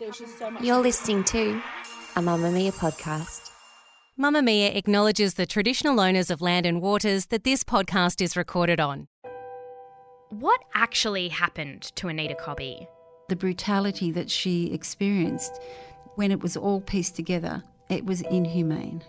You're listening to a Mamamia podcast. Mamamia acknowledges the traditional owners of land and waters that this podcast is recorded on. What actually happened to Anita Cobby? The brutality that she experienced when it was all pieced together, it was inhumane.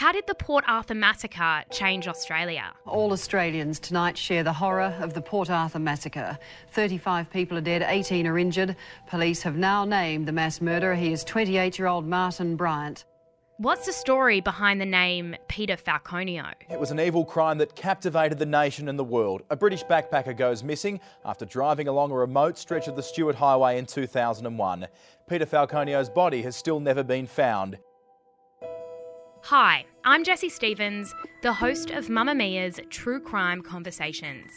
How did the Port Arthur massacre change Australia? All Australians tonight share the horror of the Port Arthur massacre. 35 people are dead, 18 are injured. Police have now named the mass murderer. He is 28 year old Martin Bryant. What's the story behind the name Peter Falconio? It was an evil crime that captivated the nation and the world. A British backpacker goes missing after driving along a remote stretch of the Stuart Highway in 2001. Peter Falconio's body has still never been found. Hi, I'm Jessie Stephens, the host of Mamamia's True Crime Conversations.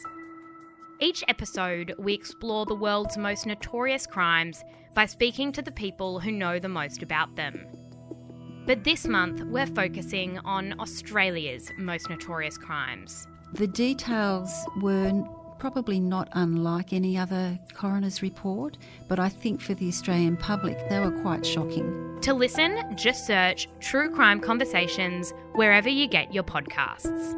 Each episode, we explore the world's most notorious crimes by speaking to the people who know the most about them. But this month, we're focusing on Australia's most notorious crimes. The details were probably not unlike any other coroner's report, but I think for the Australian public, they were quite shocking. To listen, just search True Crime Conversations wherever you get your podcasts.